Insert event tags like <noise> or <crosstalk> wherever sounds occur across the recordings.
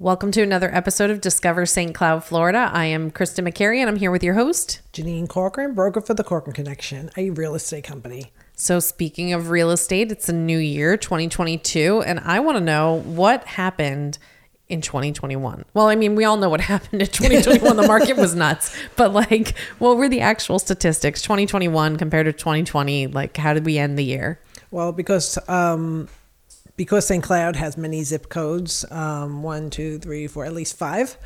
Welcome to another episode of Discover St. Cloud, Florida. I am Krista McCary and I'm here with your host. Janine Corcoran, broker for the Corcoran Connection, a real estate company. So, speaking of real estate, it's a new year, 2022, and I want to know what happened in 2021. Well, I mean, we all know what <laughs> happened in 2021. the market was nuts, but like, what were the actual statistics 2021 compared to 2020? Like, how did we end the year? Well, because um, because St. Cloud has many zip codes um, one, two, three, four, at least five.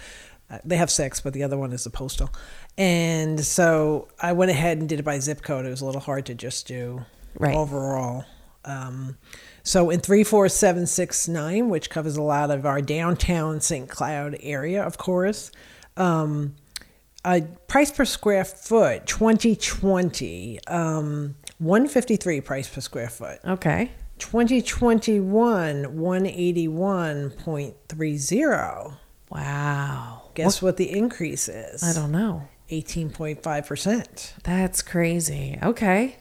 Uh, they have six, but the other one is the postal. And so I went ahead and did it by zip code. It was a little hard to just do Right. overall. Um, so in 34769, which covers a lot of our downtown St. Cloud area, of course, um, a price per square foot 2020 um, 153 price per square foot Okay. 2021 181.30 Wow. guess what the increase is I don't know. 18.5% That's crazy. Okay.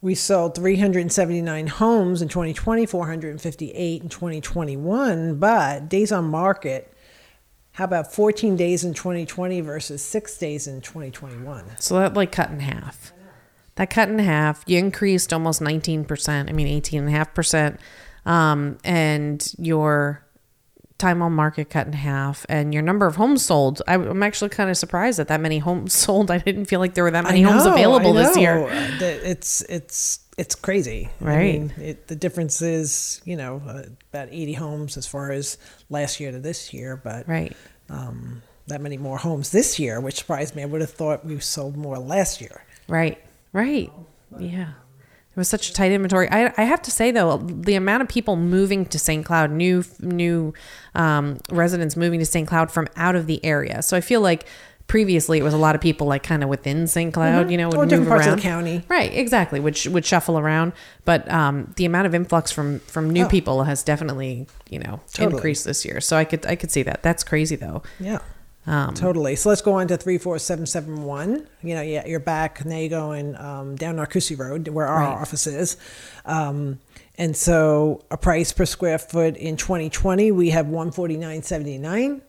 we sold 379 homes in 2020 458 in 2021 but days on market how about 14 days in 2020 versus 6 days in 2021 So that like cut in half. That cut in half. You increased almost 19%. I mean, 18.5%. Um, and your time on market cut in half and your number of homes sold. I, I'm actually kind of surprised that that many homes <laughs> sold. I didn't feel like there were that many I homes available this year. know. Uh, It's it's it's crazy. I Right. mean, it, the difference is you know uh, about eighty homes as far as last year to this year, but Right. um, that many more homes this year, which surprised me. I would have thought we sold more last year. Right. Right. Yeah. It was such a tight inventory. I, I have to say though, the amount of people moving to St. Cloud, new new um, residents moving to St. Cloud from out of the area. So I feel like previously it was a lot of people like kind of within St. Cloud, you know, would Or move around. the county. Right. Exactly. Which would shuffle around. But um, the amount of influx from from new Oh. people has definitely you know Totally. increased this year. So I could I could see that. That's crazy though. Yeah. Um, Totally. So let's go on to three four seven seven one. You know, yeah, you're back. Now you're going um, down Narcoossee Road, where our Right. office is. Um, and so, a price per square foot in 2020, we have 149.79,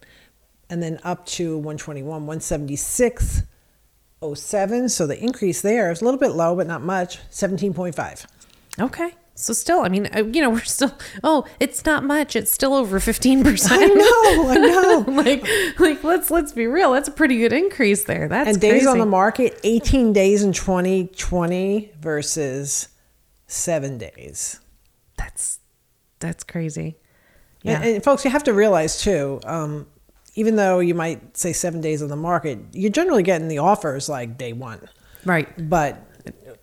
and then up to 121, 176.07. So the increase there is a little bit low, but not much. 17.5. Okay. So still, I mean, uh, you know, <laughs> we're still. Oh, it's not much. It's still over fifteen percent. I know. I <laughs> know. like, like let's let's be real. That's a pretty good increase there. That's and days crazy. on the market 18 days in 2020 versus seven days That's that's crazy. yeah. Yeah. and, folks you have to realize too um, even though you might say seven days on the market you're generally getting the offers like day one right. but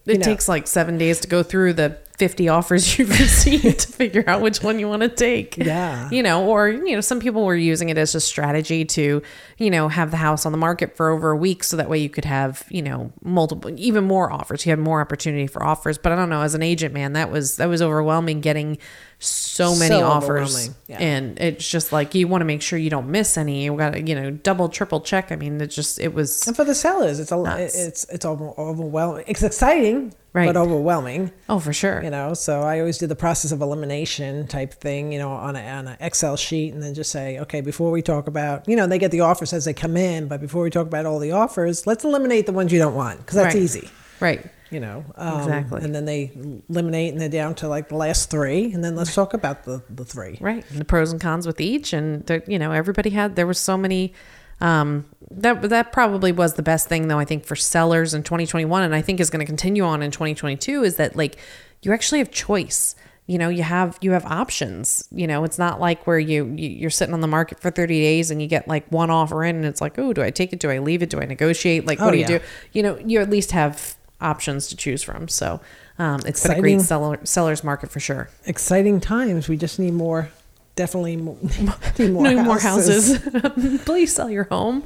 It know, takes like seven days to go through the 50 offers <laughs> you've received to figure out which one you want to take. Yeah. You know, or, you know, some people were using it as a strategy to, you know, have the house on the market for over a week so that way you could have, you know, multiple, even more offers. You had more opportunity for offers. But I don't know, as an agent, man, that was, that was overwhelming getting so many So offers. yeah. And it's just like, you want to make sure you don't miss any. You got to, you know, double, triple check. I mean, it just, it was, and for the sellers it's a, Nuts. it's it's overwhelming it's exciting Right. but overwhelming oh, for sure. you know so i always do the process of elimination type thing you know on a an excel sheet and then just say okay before we talk about you know they get the offers as they come in but before we talk about all the offers let's eliminate the ones you don't want because that's Right. easy Right. you know um, Exactly. and then they eliminate and they're down to like the last three and then let's talk about the the three Right. And the pros and cons with each. And, there, you know, everybody had, there was so many, um, that, that probably was the best thing though, I think for sellers in 2021. And I think is going to continue on in 2022 is that like, you actually have choice. You know, you have, you have options, you know, it's not like where you, you you're sitting on the market for 30 days and you get like one offer in and it's like, oh, do I take it? Do I leave it? Do I negotiate? Like, what Oh, do you do? You know, you at least have options to choose from. So, um, it's been a great seller, seller's market for sure. exciting times we just need more definitely more, <laughs> need more, no houses. more houses. <laughs> Please sell your home.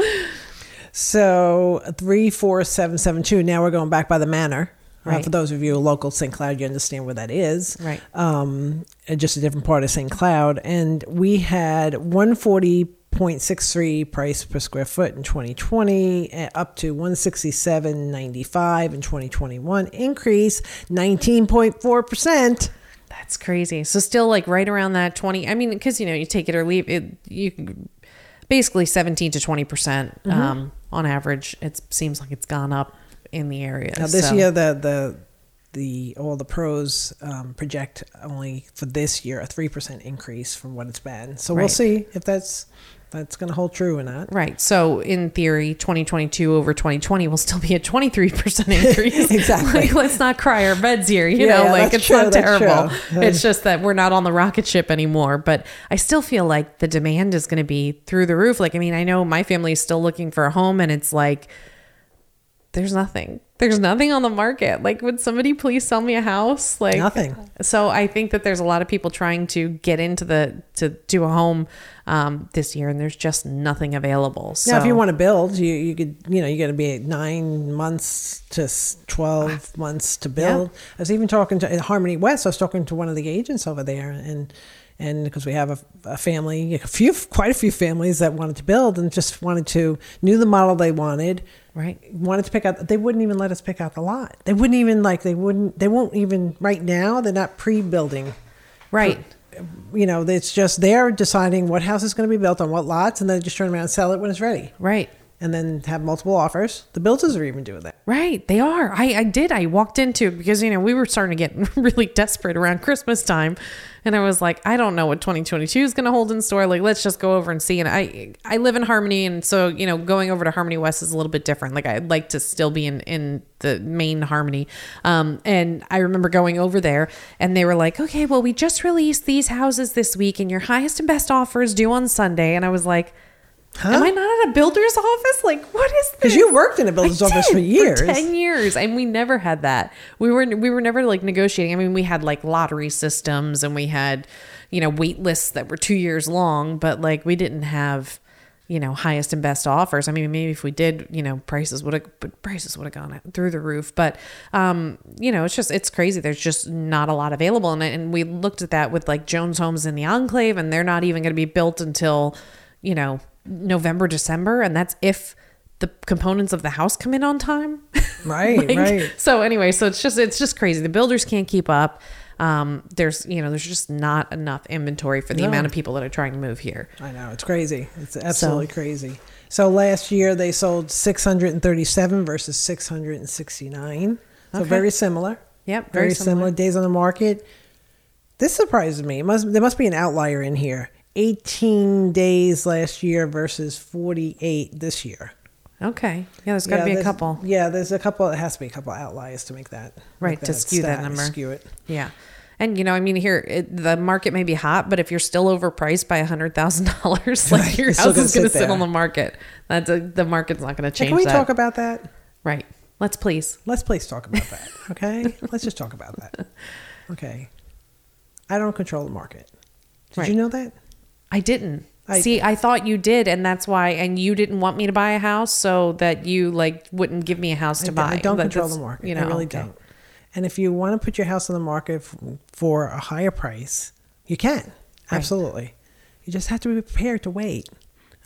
So three four seven seven two. Now we're going back by the manor. Uh, Right. for those of you local St. Cloud, you understand where that is. Right. Um, just a different part of St. Cloud, and we had one forty point six three price per square foot in 2020 uh, up to 167.95 in 2021 increase 19.4% That's crazy. So still like right around that 20. I mean, because you know, you take it or leave it. You basically 17 to 20 percent Mm-hmm. um, on average. It seems like it's gone up in the area. Now this So- year, the the the all the pros um, project only for this year a three percent increase from what it's been. So we'll see if that's that's going to hold true or not. Right. So in theory, 2022 over 2020 will still be a 23% increase. <laughs> Exactly. like, let's not cry our beds here. You Yeah, know, yeah, like it's true, not terrible. true. <laughs> It's just that we're not on the rocket ship anymore. But I still feel like the demand is going to be through the roof. Like, I mean, I know my family is still looking for a home and it's like, there's nothing. There's nothing on the market. Like, would somebody please sell me a house? Like Nothing. So I think that there's a lot of people trying to get into the to do a home um, this year, and there's just nothing available. So Now, if you want to build, you you could you know you got to be nine months to twelve months to build. I was even talking to Harmony West. I was talking to one of the agents over there, and and because we have a, a family, a few quite a few families that wanted to build and just wanted to knew the model they wanted. Right. Wanted to pick out. They wouldn't even let us pick out the lot. They wouldn't even like. They wouldn't. They won't even right now. They're not pre-building right, you know, it's just they're deciding what house is going to be built on what lots, and then just turn around and sell it when it's ready, right. and then have multiple offers. The builders are even doing that. Right, they are. I, I did. I walked into because you know we were starting to get <laughs> really desperate around Christmas time, <laughs> and I was like, I don't know what 2022 is going to hold in store. Like, let's just go over and see. And I I live in Harmony, and so you know going over to Harmony West is a little bit different. Like I'd like to still be in in the main Harmony, um, and I remember going over there, and they were like, okay, well we just released these houses this week, and your highest and best offer is due on Sunday, and I was like. Am I not at a builder's office? Like, what is this? Because you worked in a builder's I office for years. ten years, and we never had that. We were we were never like negotiating. I mean, we had like lottery systems, and we had you know wait lists that were two years long, but like we didn't have you know highest and best offers. I mean, maybe if we did, you know, prices would have but prices would have gone through the roof. But um, you know, it's just it's crazy. There's just not a lot available, and and we looked at that with like Jones Homes in the Enclave, and they're not even going to be built until you know November December, and that's if the components of the house come in on time. <laughs> Right, Like, right. So anyway, so it's just it's just crazy. The builders can't keep up. Um, there's you know there's just not enough inventory for the No. amount of people that are trying to move here. I know it's crazy. It's absolutely crazy. So last year they sold 637 versus 669. So Okay. very similar. Yep, Very, very similar. similar. days on the market. This surprises me. It must there must be an outlier in here. 18 days last year versus 48 this year. Okay, yeah, there's got to Yeah, be a couple. Yeah, there's a couple. It has to be a couple outliers to make that Right, make to skew that number. Skew it. Yeah. And you know, I mean, here it, the market may be hot, but if you're still overpriced by a hundred thousand <laughs> dollars, <laughs> like Right, your it's house is gonna sit sit on the market. That's a, the market's not going to Hey, change can we that. talk about that? right. Let's please. Let's please talk about that. <laughs> Okay, let's just talk about that. Okay, I don't control the market. Did Right. you know that? I didn't. I- See, I thought you did, and that's why. And you didn't want me to buy a house, so that you like wouldn't give me a house to I, buy. I don't control the market. You know, I really okay. don't. And if you want to put your house on the market f- for a higher price, you can. Absolutely. You just have to be prepared to wait.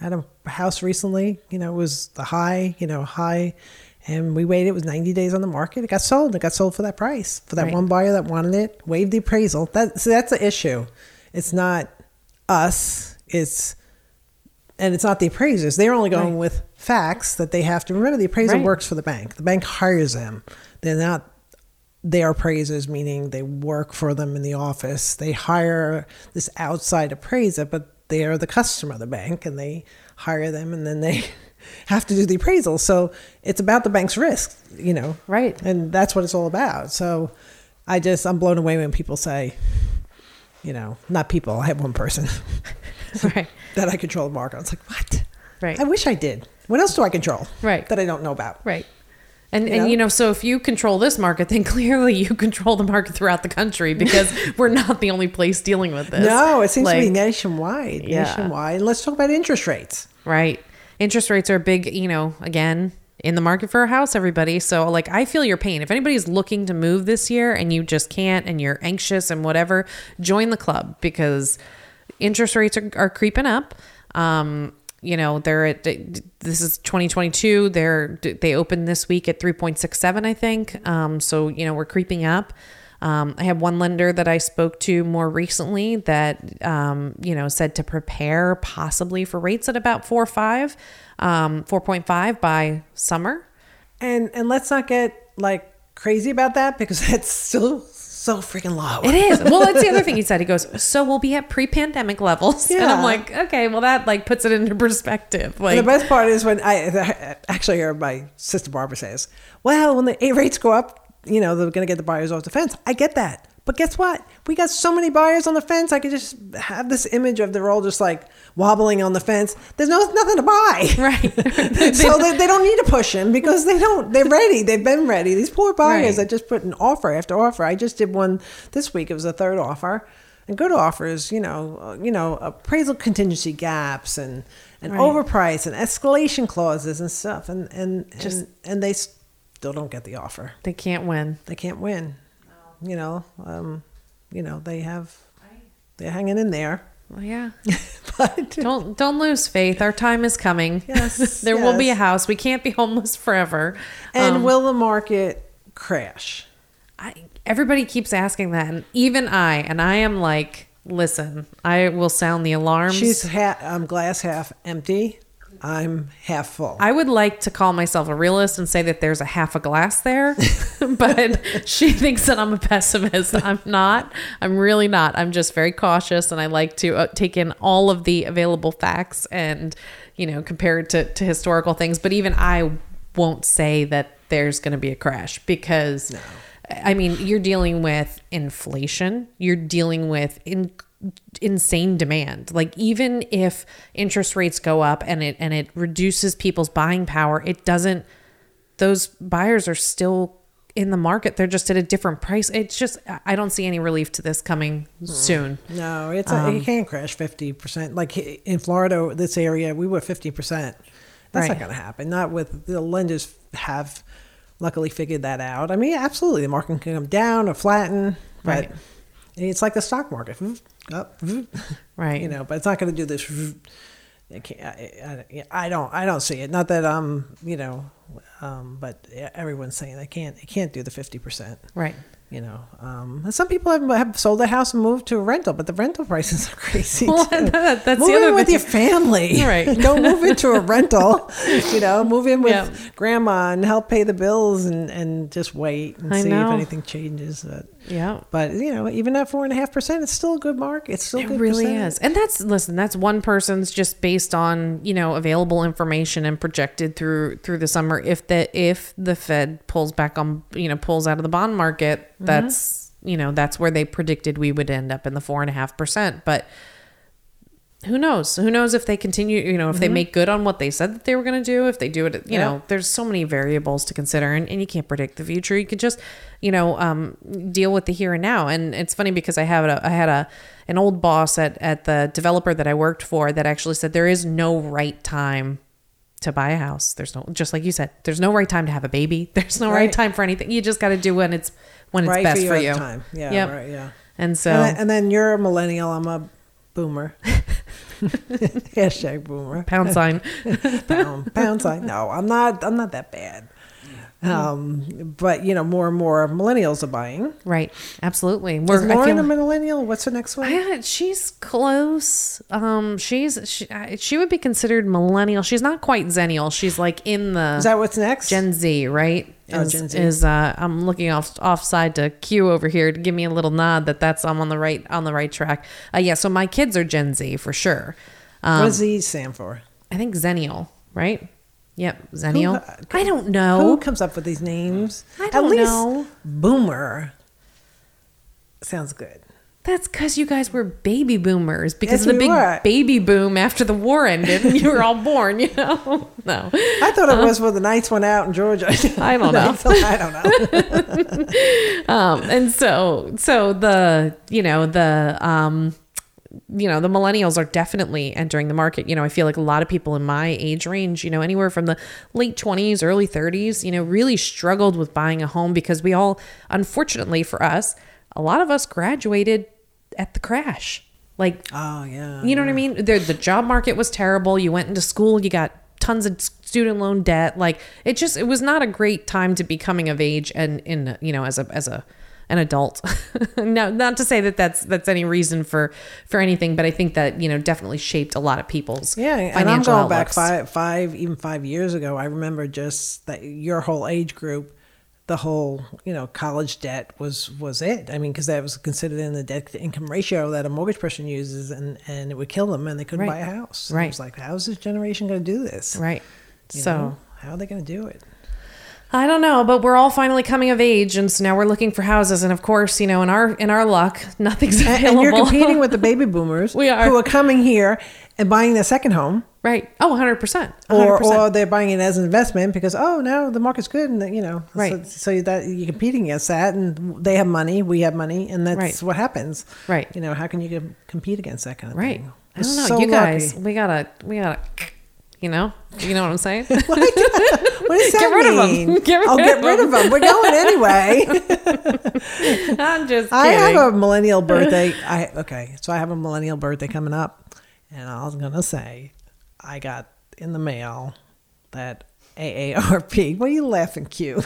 I had a house recently, you know, it was the high, you know, high, and we waited. It was 90 days on the market. It got sold. It got sold for that price for that Right. one buyer that wanted it, waived the appraisal. That, so that's the issue. It's not us. It's and it's not the appraisers. They're only going Right. with facts that they have to remember. The appraiser Right. works for the bank. The bank hires them. They're not their appraisers, meaning they work for them in the office. They hire this outside appraiser, but they are the customer of the bank, and they hire them, and then they <laughs> have to do the appraisal. So it's about the bank's risk, you know. Right. And that's what it's all about. So I just I'm blown away when people say, you know, not people. I have one person <laughs> right. <laughs> that I control the market. I was like, what? Right. I wish I did. What else do I control? Right. That I don't know about. Right. And, You and know? you know, so if you control this market, then <laughs> clearly you control the market throughout the country because we're not the only place dealing with this. No, it seems to be nationwide. Yeah. Nationwide. And let's talk about interest rates. Right. Interest rates are big, you know, again, in the market for a house, everybody. So, like, I feel your pain. If anybody's looking to move this year and you just can't and you're anxious and whatever, join the club because interest rates are, are creeping up. Um, you know, they're at this is 2022. They're they opened this week at 3.67, I think. Um, so you know we're creeping up. Um, I have one lender that I spoke to more recently that um, you know said to prepare possibly for rates at about four five, um, four point five by summer. And and let's not get like crazy about that because <laughs> that's still so freaking low. It is. <laughs> Well, that's the other thing he said. He goes, "So we'll be at pre-pandemic levels," and I'm like, "Okay, well that like puts it into perspective." Like, And the best part is when I <laughs> actually heard my sister Barbara says, "Well, when the rates go up, you know they're going to get the buyers off the fence." I get that, but guess what? We got so many buyers on the fence. I could just have this image of they're all just like wobbling on the fence. There's no nothing to buy, <laughs> right? <laughs> <laughs> so they, they don't need to push them because they don't. They're ready. They've been ready. These poor buyers Right. that just put an offer after offer. I just did one this week. It was a third offer, and good offers. You know, uh, you know, appraisal contingency gaps and and Right. overprice and escalation clauses and stuff, and and Just- just and they still don't get the offer. they can't win. They can't win. No. You know, um, you know they have. They're hanging in there, Well, yeah. <laughs> but Don't don't lose faith. Our time is coming. Yes, <laughs> there will be a house. We can't be homeless forever. and Um, will the market crash? I, everybody keeps asking that, and even I, and I am like, listen, I will sound the alarms. She's ha- um, glass half empty. I'm half full. I would like to call myself a realist and say that there's a half a glass there, <laughs> but she thinks that I'm a pessimist. I'm not. I'm really not. I'm just very cautious and I like to uh, take in all of the available facts and, you know, compare it to, to historical things. But even I won't say that there's going to be a crash because, I mean, you're dealing with inflation, you're dealing with in, insane demand. Like even if interest rates go up and it and it reduces people's buying power, it doesn't those buyers are still in the market. They're just at a different price. It's just I- don't see any relief to this coming soon. no, it's a, it um, can't crash fifty percent. Like in Florida, this area, we were fifty percent. That's Right. not going to happen. Not with the lenders have luckily figured that out. I mean, absolutely, the market can come down or flatten, but Right. it's like the stock market, up, <laughs> Right. you know. But it's not going to do this. I, can't, I, I, I don't I don't see it. Not that I'm you know, um, but everyone's saying they can't they can't do the fifty percent. Right. You know, um, some people have, have sold their house and moved to a rental, but the rental prices are <laughs> crazy. Well, too. that- that's move the other in with your family, <laughs> Right. <laughs> Don't move into a rental. You know, move in with Yeah. grandma and help pay the bills and, and just wait and I see know. if anything changes. But, Yeah. but you know, even at four and a half percent, it's still a good mark. It's still a It good really percent. is. And that's listen, that's one person's just based on, you know, available information and projected through through the summer. If the if the Fed pulls back on you know, pulls out of the bond market, Mm-hmm. that's you know, that's where they predicted we would end up in the four and a half percent. But who knows? Who knows if they continue, you know, if Mm-hmm. they make good on what they said that they were going to do, if they do it, you Yeah. know, there's so many variables to consider and, and you can't predict the future. You could just, you know, um, deal with the here and now. And it's funny because I have a, I had a, an old boss at, at the developer that I worked for that actually said there is no right time to buy a house. There's no, just like you said, there's no right time to have a baby. <laughs> There's no right, Right. time for anything. You just got to do when it's, when it's Right best for for, your you. time. Yeah, Yep. right, yeah. And so, And, then, and then you're a millennial. I'm a boomer. <laughs> Hashtag boomer. pound sign. <laughs> pound pound sign. No, I'm not. I'm not that bad. Um, but you know, more and more millennials are buying. right. Absolutely. We're, I Lauren feel- a millennial? What's the next one? Yeah, she's close. Um, she's she, she would be considered millennial. She's not quite zennial. She's like in the Is that what's next? Gen Z, right? Oh, Is, Z. is uh, I'm looking off offside to Q over here to give me a little nod that that's I'm on the right on the right track. Uh, yeah, so my kids are Gen Z for sure. Um, what does Z stand for? I think zennial, right? Yep, zennial. uh, I don't know Who comes up with these names? I don't At least know. Boomer sounds good. That's because you guys were baby boomers because Yes, of the we big were. baby boom after the war ended and you were all born. You know, <laughs> no. I thought it was when the Knights went out in Georgia. I don't <laughs> know. I don't know. <laughs> um, and so so the you know the um you know the millennials are definitely entering the market you know i feel like a lot of people in my age range you know anywhere from the late 20s early 30s you know really struggled with buying a home because we all unfortunately for us a lot of us graduated at the crash like Oh yeah. you know what I mean? The, the job market was terrible. You went into school, you got tons of student loan debt. Like it just, it was not a great time to be coming of age and in, you know, as a, as a, an adult. <laughs> now, not to say that that's that's any reason for for anything, but I think that you know definitely shaped a lot of people's Yeah, and I'm going back five, five, even five years ago. I remember just that your whole age group, the whole you know college debt was was it. I mean, because that was considered in the debt to income ratio that a mortgage person uses, and and it would kill them, and they couldn't Right. buy a house. Right. It was like, how's this generation going to do this? Right. You so know? how are they going to do it? I don't know, but we're all finally coming of age, and so now we're looking for houses. And of course, you know, in our in our luck, nothing's And, available. and you're competing with the <laughs> baby boomers We are. who are coming here and buying their second home. right? Oh, 100 percent. or or they're buying it as an investment because oh now the market's good and you know Right. so, so that you're competing against that and they have money we have money and that's Right. what happens Right. you know how can you compete against that kind of right. thing I don't know. So you guys, lucky. we gotta, we gotta, you know, you know what I'm saying? <laughs> what does that Get rid of 'em. mean <laughs> Get rid I'll of get rid of them we're going <laughs> anyway I'm just kidding. I have a millennial birthday I okay so I have a millennial birthday coming up and I was gonna say I got in the mail that AARP what are you laughing Q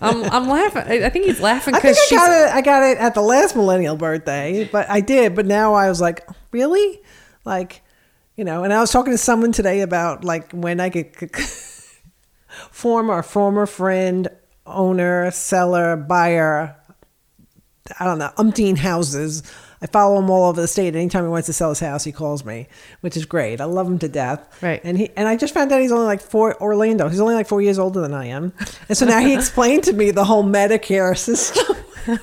I'm, I'm laughing. I think he's laughing because I she's. got it. I got it at the last millennial birthday, but I did. But now I was like, really, like, you know. And I was talking to someone today about like when I could <laughs> former former friend, owner, seller, buyer. I don't know, umpteen houses. I follow him all over the state. Anytime he wants to sell his house, he calls me, which is great. I love him to death. Right. And he and I just found out he's only like four Orlando. He's only like four years older than I am. And so now he explained to me the whole Medicare <laughs> system. <laughs>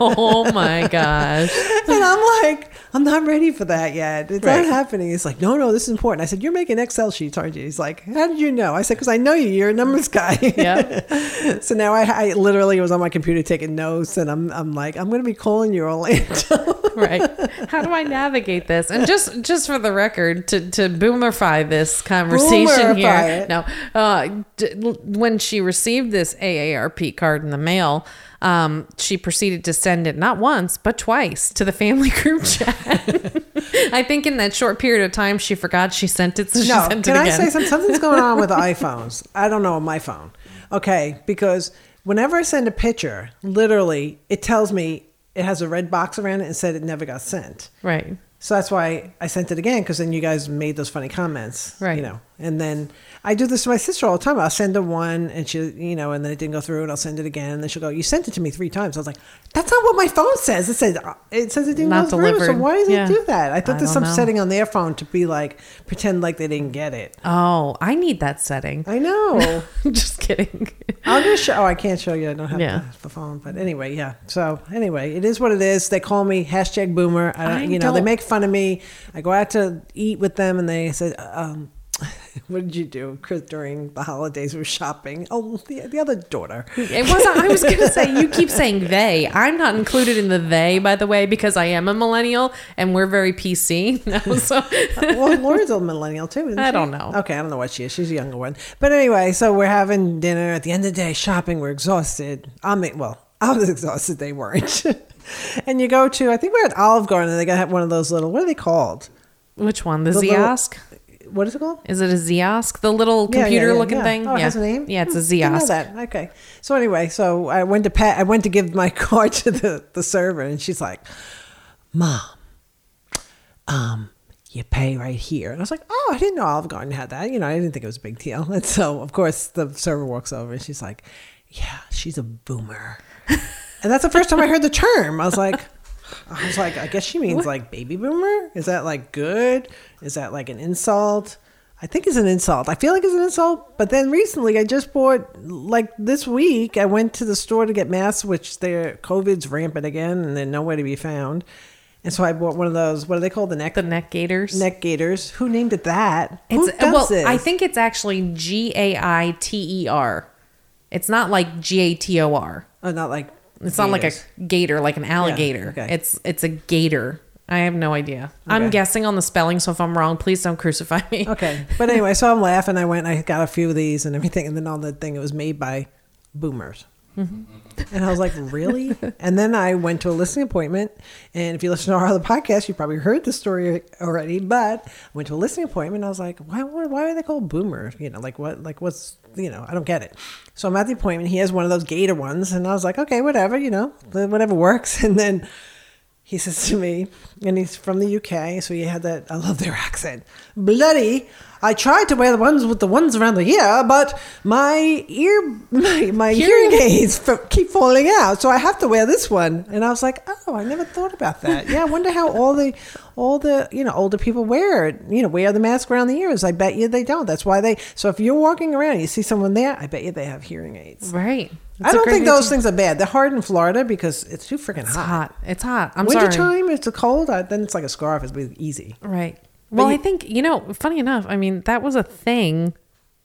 oh my gosh. And I'm like, I'm not ready for that yet. It's Right. not happening. He's like, no, no, this is important. I said, you're making Excel sheets, aren't you? He's like, how did you know? I said, because I know you. You're a numbers guy. <laughs> Yep. <laughs> so now I, I literally was on my computer taking notes, and I'm, I'm like, I'm going to be calling you Orlando. <laughs> right how do i navigate this and just just for the record to to boomerify this conversation Boomerify here it. no uh d- when she received this aarp card in the mail um she proceeded to send it not once but twice to the family <laughs> group chat i think in that short period of time she forgot she sent it so she no, sent can it I say something? Something's going on with <laughs> iPhones. I don't know my phone. Okay, because whenever I send a picture, literally, it tells me it has a red box around it and said it never got sent. right So that's why I sent it again because then you guys made those funny comments, Right. You know, and then I do this to my sister all the time. I'll send her one, and she, you know, and then it didn't go through, and I'll send it again, and then she'll go, "You sent it to me three times." I was like, "That's not what my phone says. It says it says it didn't Not go through. So why does Yeah. it do that? I thought I there's some know. setting on their phone to be like pretend like they didn't get it. oh i need that setting I know. <laughs> just kidding I'll just show. Oh, I can't show you. I don't have Yeah. the, the phone. But anyway, yeah. So anyway, it is what it is. They call me hashtag boomer. I, I you know, they don't- make fun of me. I go out to eat with them, and they said, um, <laughs> "What did you do Chris, during the holidays? Were shopping. Oh, the, the other daughter. It wasn't. I was going to say you keep saying they. I'm not included in the they, by the way, because I am a millennial and we're very PC. <laughs> No, so <laughs> uh, well, Laura's a millennial too. Isn't I she? don't know. Okay, I don't know what she is. She's a younger one. But anyway, so we're having dinner. At the end of the day, shopping. We're exhausted. I'm well. I was exhausted. They weren't. and you go to. I think we're at Olive Garden. and They got one of those little. What are they called? which one? The, The Ziosk? What is it called? Is it a Ziosk? The little Yeah, computer yeah, looking yeah. thing? Oh, it yeah. has a name. Yeah, it's a Hmm, Ziosk. that. Okay. So anyway, so I went to pat. I went to give my <laughs> card to the the server, and she's like, "Mom, um, you pay right here." And I was like, "Oh, I didn't know Olive Garden had that. You know, I didn't think it was a big deal." <laughs> And so, of course, the server walks over, and she's like, "Yeah, she's a boomer." <laughs> and that's the first time I heard the term. I was like. I was like, I guess she means like baby boomer. Is that like good? Is that like an insult? I think it's an insult. I feel like it's an insult. But then recently, I just bought like this week. I went to the store to get masks, which their COVID's rampant again, and they're nowhere to be found. And so I bought one of those. What are they called? The neck The neck gaiters. neck gaiters. Who named it that? Who It's does well, this? I think it's actually G A I T E R. It's not like G A T O R. Oh, not like It's not like a gator, like an alligator. okay. It's it's a gator. I have no idea. I'm guessing on the spelling, so if I'm wrong, please don't crucify me. <laughs> Okay. But anyway, so I'm laughing. I went, I got a few of these and everything. And then on the thing, it was made by boomers. Mm-hmm. And I was like, really? <laughs> and then I went to a listening appointment. And if you listen to our other podcast, you probably heard the story already. But I went to a listening appointment. I was like, why, why, why are they called boomer? You know, like what, like what's, you know, I don't get it. So I'm at the appointment. He has one of those gator ones. And I was like, okay, whatever, you know, whatever works. <laughs> And then he says to me, and he's from the UK, so he had that. I love their accent. Bloody! I tried to wear the ones with the ones around the ear, but my ear, <laughs> my, my hearing, aids f- keep falling out, so I have to wear this one. And I was like, oh, I never thought about that. Yeah, I wonder how all the, all the, you know, older people wear it. You know, wear the mask around the ears. I bet you they don't. That's why they. So if you're walking around, and you see someone there, I bet you they have hearing aids. Right. I don't think those things are bad. They're hard in Florida because it's too freaking hot. hot. It's hot. I'm Winter sorry. time, it's a cold. I, then it's like a scarf. It's really easy. Right. Well, you- I think you know. Funny enough, I mean that was a thing.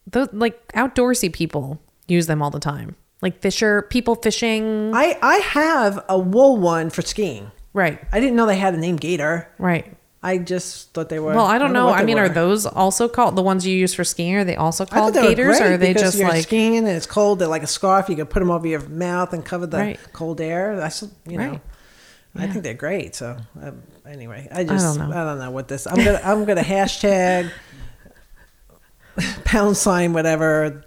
Those like outdoorsy people use them all the time. Like fisher people fishing. I I have a wool one for skiing. Right. I didn't know they had a name Gator. Right. I just thought they were. Well, I don't know. what I mean, were. are those also called the ones you use for skiing? Are they also called they gators, or are they just you're like skiing and it's cold? They're like a scarf. You can put them over your mouth and cover the Right. cold air. That's you know. Right. I think they're great. So um, anyway, I just I don't don't, know. what this. I'm gonna I'm gonna hashtag pound sign whatever.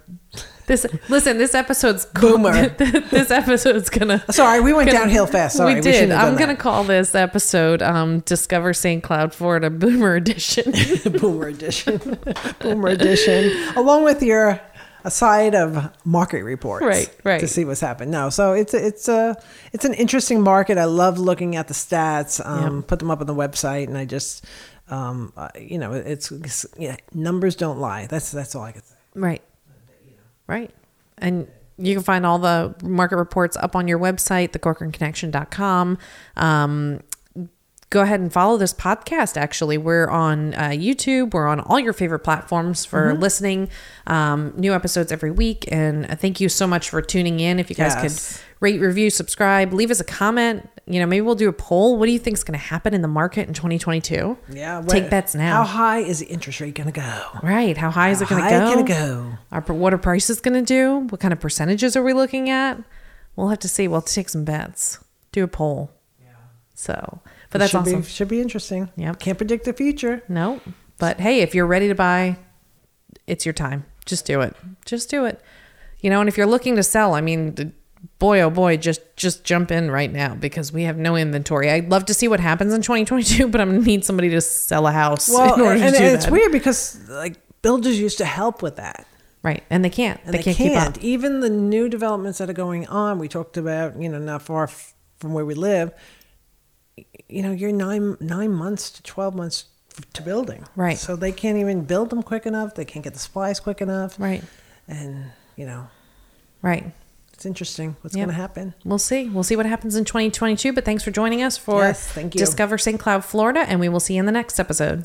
this? Listen, this episode's Boomer. <laughs> this episode's gonna. <laughs> Sorry, we went gonna- downhill fast. Sorry, we did. done I'm gonna call this episode um, "Discover St. Cloud, Florida Boomer Edition." <laughs> Boomer edition. Boomer edition. Along with your a side of market reports. Right, right. To see what's happened. No, so it's it's a it's an interesting market. I love looking at the stats. Um, Put them up on the website, and I just um, uh, you know it's, it's yeah numbers don't lie. That's that's all I can say. Right. Right. And you can find all the market reports up on your website, thecorcoranconnection.com. Um, go ahead and follow this podcast. Actually, we're on uh, YouTube. We're on all your favorite platforms for Mm-hmm. listening. Um, new episodes every week. And uh, thank you so much for tuning in. If you guys Yes. could rate, review, subscribe, leave us a comment. You know, maybe we'll do a poll. What do you think is going to happen in the market in 2022? Yeah, Take bets now. How high is the interest rate going to go? Right. How high is it going to go? can it go? Our, what are prices going to do? What kind of percentages are we looking at? We'll have to see. We'll take some bets. Do a poll. Yeah. So, but that's should awesome. Be, should be interesting. Yeah, Can't predict the future. no, but hey, if you're ready to buy, it's your time. Just do it. Just do it. You know, and if you're looking to sell, I mean, boy, oh boy, just just jump in right now because we have no inventory. I'd love to see what happens in 2022, <laughs> but I'm gonna need somebody to sell a house Well, in order and, to and do it's weird because like builders used to help with that. right? And they can't. and they, can't, keep up. Even the new developments that are going on, we talked about, you know, not far f- from where we live. You know, you're nine nine months to twelve months to building, Right. So they can't even build them quick enough. They can't get the supplies quick enough, Right. and you know, Right. it's interesting what's Yep. going to happen. We'll see. We'll see what happens in 2022. But thanks for joining us for Yes. Discover St. Cloud, Florida, and we will see you in the next episode.